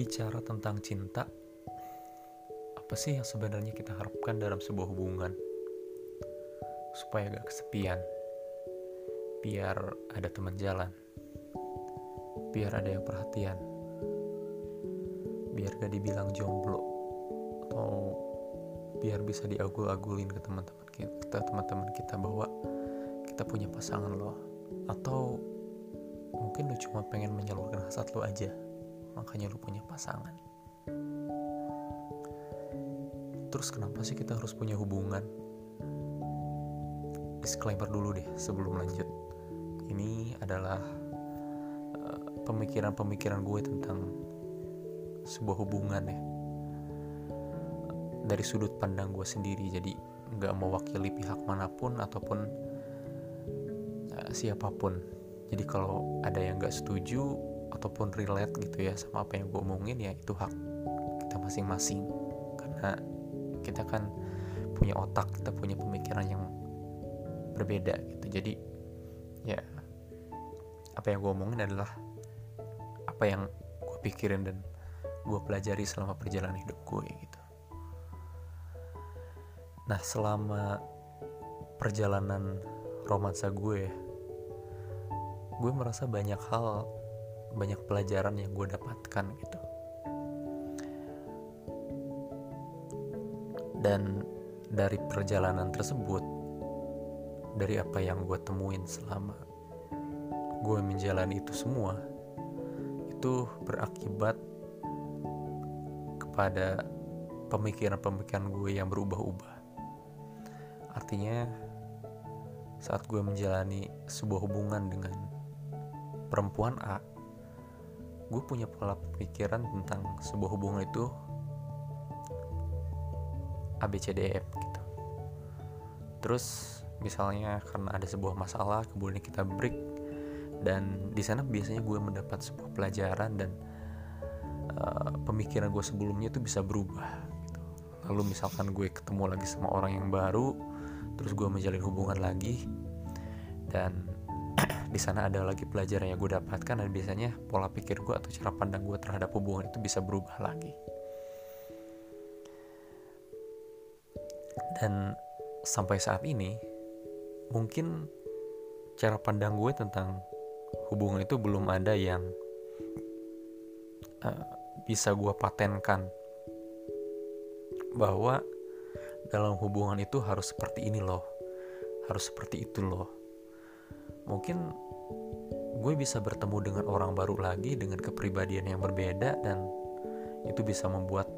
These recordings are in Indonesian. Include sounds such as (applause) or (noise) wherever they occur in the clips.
bicara tentang cinta, apa sih yang sebenarnya kita harapkan dalam sebuah hubungan? Supaya gak kesepian, biar ada teman jalan, biar ada yang perhatian, biar gak dibilang jomblo, atau biar bisa diagul-agulin ke teman-teman kita, teman-teman kita bahwa kita punya pasangan loh, atau mungkin lu cuma pengen menyalurkan hasrat lu aja makanya lu punya pasangan. Terus kenapa sih kita harus punya hubungan? Disclaimer dulu deh sebelum lanjut. Ini adalah uh, pemikiran-pemikiran gue tentang sebuah hubungan ya. Dari sudut pandang gue sendiri jadi nggak mewakili pihak mana pun ataupun uh, siapa pun. Jadi kalau ada yang nggak setuju ataupun relate gitu ya sama apa yang gue omongin ya itu hak kita masing-masing. Karena kita kan punya otak kita punya pemikiran yang berbeda gitu. Jadi ya apa yang gue omongin adalah apa yang gue pikirin dan gue pelajari selama perjalanan hidup gue gitu. Nah selama perjalanan romansa gue gue merasa banyak hal banyak pelajaran yang gue dapatkan gitu. Dan dari perjalanan tersebut dari apa yang gue temuin selama gue menjalani itu semua itu berakibat kepada pemikiran-pemikiran gue yang berubah-ubah. Artinya saat gue menjalani sebuah hubungan dengan perempuan A gue punya pola pikiran tentang sebuah hubungan itu ABCDF gitu terus misalnya karena ada sebuah masalah kemudian kita break dan di sana biasanya gue mendapat sebuah pelajaran dan uh, pemikiran gue sebelumnya itu bisa berubah gitu. lalu misalkan gue ketemu lagi sama orang yang baru terus gue menjalin hubungan lagi dan di sana ada lagi pelajaran yang gue dapatkan dan biasanya pola pikir gue atau cara pandang gue terhadap hubungan itu bisa berubah lagi. Dan sampai saat ini mungkin cara pandang gue tentang hubungan itu belum ada yang uh, bisa gue patenkan bahwa dalam hubungan itu harus seperti ini loh harus seperti itu loh mungkin gue bisa bertemu dengan orang baru lagi dengan kepribadian yang berbeda dan itu bisa membuat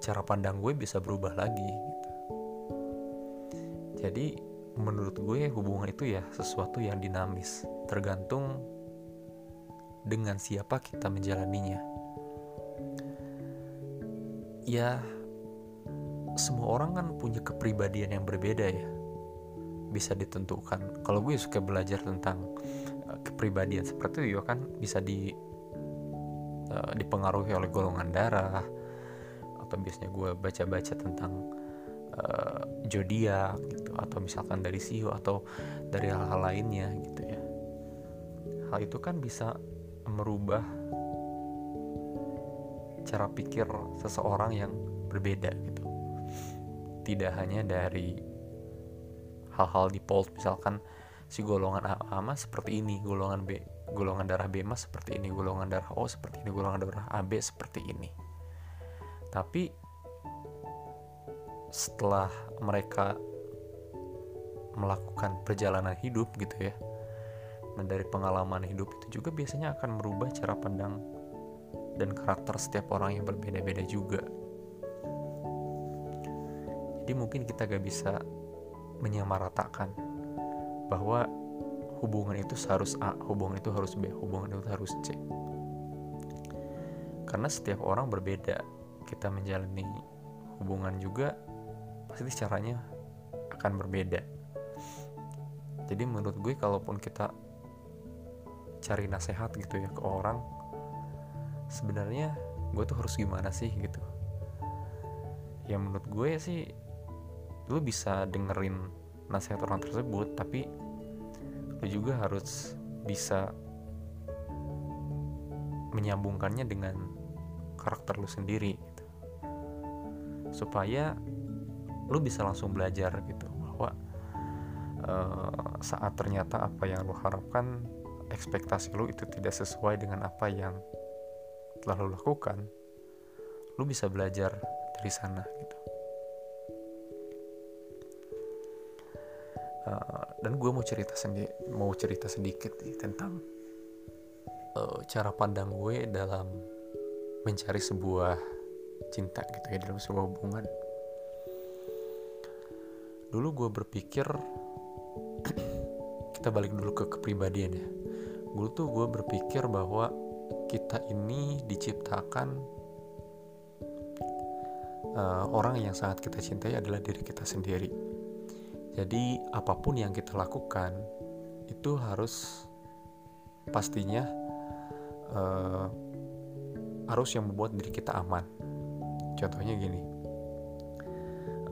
cara pandang gue bisa berubah lagi gitu. Jadi menurut gue hubungan itu ya sesuatu yang dinamis, tergantung dengan siapa kita menjalaninya. Ya semua orang kan punya kepribadian yang berbeda ya bisa ditentukan. Kalau gue suka belajar tentang uh, kepribadian seperti itu ya kan bisa di uh, dipengaruhi oleh golongan darah atau biasanya gue baca-baca tentang uh, gitu atau misalkan dari sio atau dari hal-hal lainnya gitu ya. Hal itu kan bisa merubah cara pikir seseorang yang berbeda gitu. Tidak hanya dari hal-hal default misalkan si golongan A, A mah seperti ini golongan B golongan darah B mah seperti ini golongan darah O seperti ini golongan darah AB seperti ini. Tapi setelah mereka melakukan perjalanan hidup gitu ya dari pengalaman hidup itu juga biasanya akan merubah cara pandang dan karakter setiap orang yang berbeda-beda juga. Jadi mungkin kita gak bisa menyamaratakan bahwa hubungan itu harus A, hubungan itu harus B, hubungan itu harus C. Karena setiap orang berbeda, kita menjalani hubungan juga pasti caranya akan berbeda. Jadi menurut gue kalaupun kita cari nasihat gitu ya ke orang, sebenarnya gue tuh harus gimana sih gitu. Ya menurut gue sih lu bisa dengerin nasihat orang tersebut tapi lu juga harus bisa menyambungkannya dengan karakter lu sendiri gitu. supaya lu bisa langsung belajar gitu bahwa uh, saat ternyata apa yang lu harapkan ekspektasi lu itu tidak sesuai dengan apa yang telah lu lakukan lu bisa belajar dari sana gitu uh, dan gue mau cerita sendiri mau cerita sedikit nih tentang uh, cara pandang gue dalam mencari sebuah cinta gitu ya dalam sebuah hubungan. Dulu gue berpikir (clears throat) kita balik dulu ke kepribadian ya. Dulu tuh gue berpikir bahwa kita ini diciptakan uh, orang yang sangat kita cintai adalah diri kita sendiri jadi apa pun yang kita lakukan itu harus pastinya uh, harus yang membuat diri kita aman. Contohnya gini,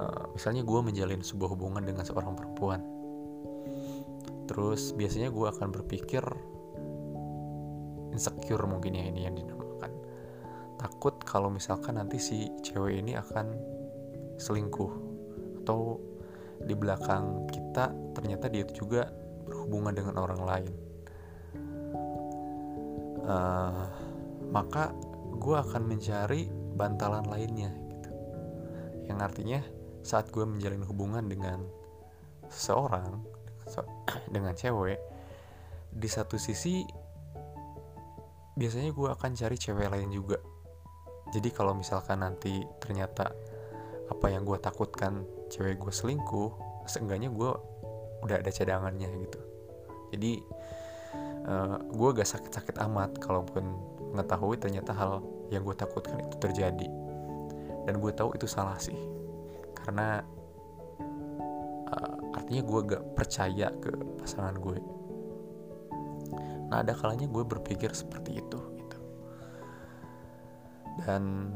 uh, misalnya gue menjalin sebuah hubungan dengan seorang perempuan, terus biasanya gue akan berpikir insecure mungkin ya ini yang dinamakan takut kalau misalkan nanti si cewek ini akan selingkuh atau di belakang kita ternyata dia juga berhubungan dengan orang lain. Uh, maka gue akan mencari bantalan lainnya gitu. Yang artinya saat gue menjalin hubungan dengan seseorang (clears throat) dengan cewek di satu sisi biasanya gue akan cari cewek lain juga. Jadi kalau misalkan nanti ternyata apa yang gue takutkan cewek gue selingkuh seenggaknya gue udah ada cadangannya gitu. Jadi uh, eh, gue gak sakit-sakit amat kalaupun mengetahui ternyata hal yang gue takutkan itu terjadi. Dan gue tahu itu salah sih. Karena uh, artinya gue gak percaya ke pasangan gue nah ada kalanya gue berpikir seperti itu gitu. Dan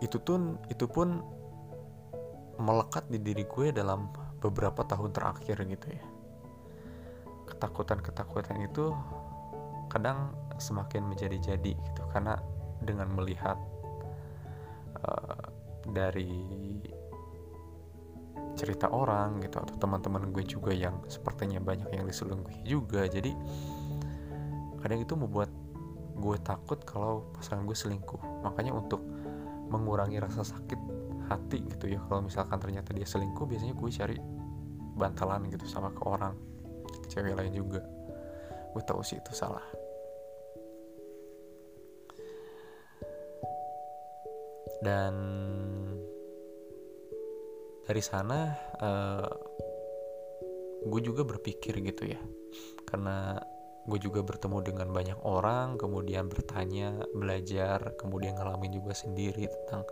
itu tuh itu pun melekat di diri gue dalam beberapa tahun terakhir gitu ya. Ketakutan-ketakutan itu kadang semakin menjadi-jadi gitu karena dengan melihat uh, dari cerita orang gitu atau teman-teman gue juga yang sepertinya banyak yang diselingkuhi juga jadi kadang itu membuat gue takut kalau pasangan gue selingkuh. Makanya untuk mengurangi rasa sakit hati gitu ya. Kalau misalkan ternyata dia selingkuh biasanya gue cari bantalan gitu sama ke orang ke cewek lain juga. Gue tahu sih itu salah. Dan dari sana uh, gue juga berpikir gitu ya. Karena gue juga bertemu dengan banyak orang kemudian bertanya belajar kemudian ngalamin juga sendiri tentang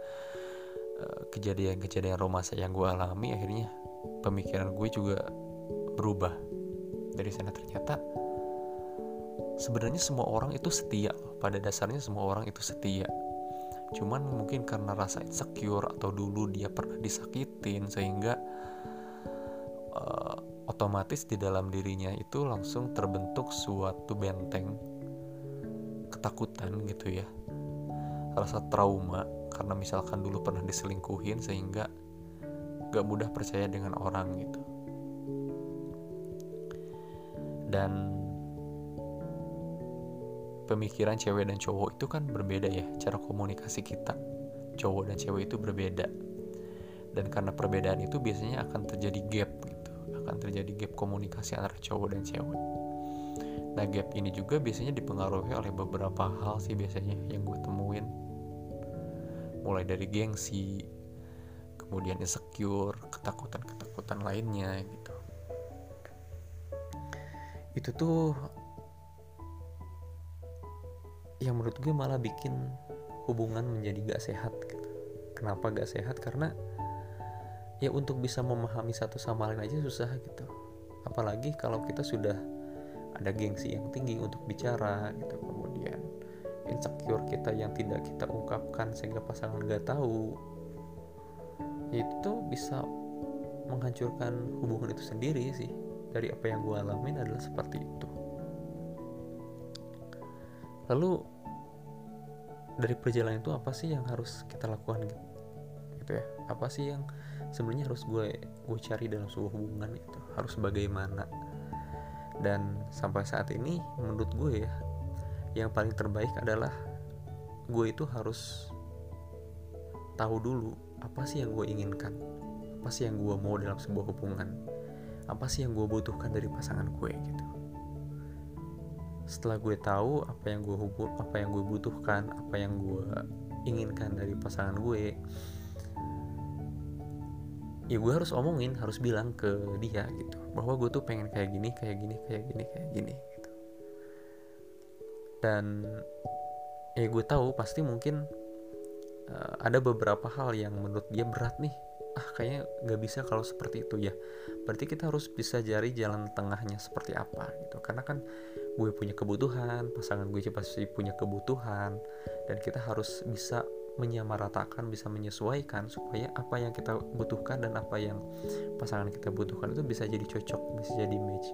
kejadian-kejadian romansa yang gue alami akhirnya pemikiran gue juga berubah dari sana. Ternyata sebenarnya semua orang itu setia pada dasarnya semua orang itu setia. Cuman mungkin karena rasa insecure atau dulu dia pernah disakitin sehingga uh, otomatis di dalam dirinya itu langsung terbentuk suatu benteng ketakutan gitu ya. Rasa trauma karena misalkan dulu pernah diselingkuhin sehingga gak mudah percaya dengan orang gitu. Dan pemikiran cewek dan cowok itu kan berbeda ya cara komunikasi kita cowok dan cewek itu berbeda. Dan karena perbedaan itu biasanya akan terjadi gap gitu akan terjadi gap komunikasi antara cowok dan cewek. Nah gap ini juga biasanya dipengaruhi oleh beberapa hal sih biasanya yang gue temuin mulai dari gengsi kemudian insecure ketakutan-ketakutan lainnya gitu. Itu tuh yang menurut gue malah bikin hubungan menjadi gak sehat gitu. Kenapa gak sehat? Karena ya untuk bisa memahami satu sama lain aja susah gitu. Apalagi kalau kita sudah ada gengsi yang tinggi untuk bicara gitu insecure kita yang tidak kita ungkapkan sehingga pasangan gak tahu itu bisa menghancurkan hubungan itu sendiri sih. Dari apa yang gue alamin adalah seperti itu. Lalu dari perjalanan itu apa sih yang harus kita lakukan gitu, gitu ya? Apa sih yang sebenarnya harus gue gue cari dalam sebuah hubungan itu? Harus bagaimana? Dan sampai saat ini menurut gue ya yang paling terbaik adalah gue itu harus tahu dulu apa sih yang gue inginkan apa sih yang gue mau dalam sebuah hubungan apa sih yang gue butuhkan dari pasangan gue gitu. Setelah gue tahu apa yang gue hubung apa yang gue butuhkan apa yang gue inginkan dari pasangan gue ya gue harus omongin harus bilang ke dia gitu. Bahwa gue tuh pengen kayak gini kayak gini kayak gini kayak gini dan ya gue tahu pasti mungkin uh, ada beberapa hal yang menurut dia berat nih. Ah kayaknya nggak bisa kalau seperti itu ya. Berarti kita harus bisa cari jalan tengahnya seperti apa gitu. Karena kan gue punya kebutuhan pasangan gue pasti punya kebutuhan dan kita harus bisa menyamaratakan bisa menyesuaikan supaya apa yang kita butuhkan dan apa yang pasangan kita butuhkan itu bisa jadi cocok bisa jadi match.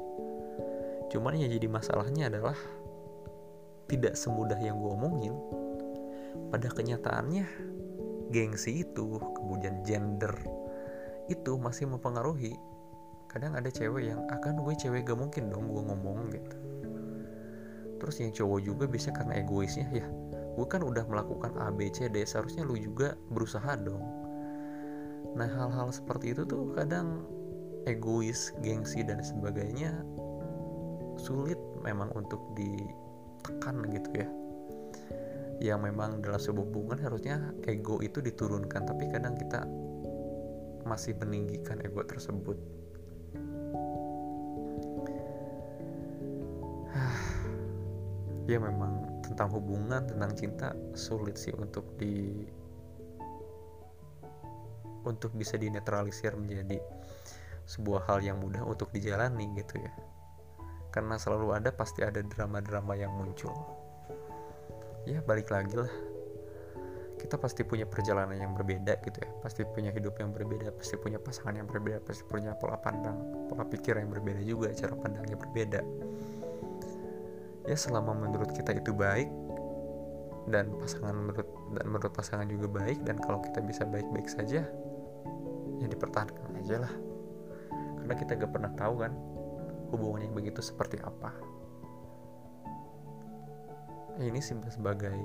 Cuman yang jadi masalahnya adalah tidak semudah yang gue omongin pada kenyataannya gengsi itu kemudian gender itu masih mempengaruhi. Kadang ada cewek yang akan gue cewek gak mungkin dong gue ngomong gitu. Terus yang cowok juga bisa karena egoisnya ya gue kan udah melakukan A B C D seharusnya lu juga berusaha dong. Nah hal-hal seperti itu tuh kadang egois gengsi dan sebagainya sulit memang untuk ditekan gitu ya. Yang memang dalam sebuah hubungan harusnya ego itu diturunkan tapi kadang kita masih meninggikan ego tersebut. (sighs) Ya memang tentang hubungan tentang cinta sulit sih untuk di untuk bisa dinetralisir menjadi sebuah hal yang mudah untuk dijalani gitu ya karena selalu ada pasti ada drama-drama yang muncul. Ya balik lagi lah. Kita pasti punya perjalanan yang berbeda gitu ya. Pasti punya hidup yang berbeda pasti punya pasangan yang berbeda pasti punya pola pandang pola pikir yang berbeda juga cara pandangnya berbeda. Ya selama menurut kita itu baik dan pasangan menurut dan menurut pasangan juga baik dan kalau kita bisa baik-baik saja ya dipertahankan aja lah. Karena kita gak pernah tahu kan hubungan yang begitu seperti apa? Ini sih sebagai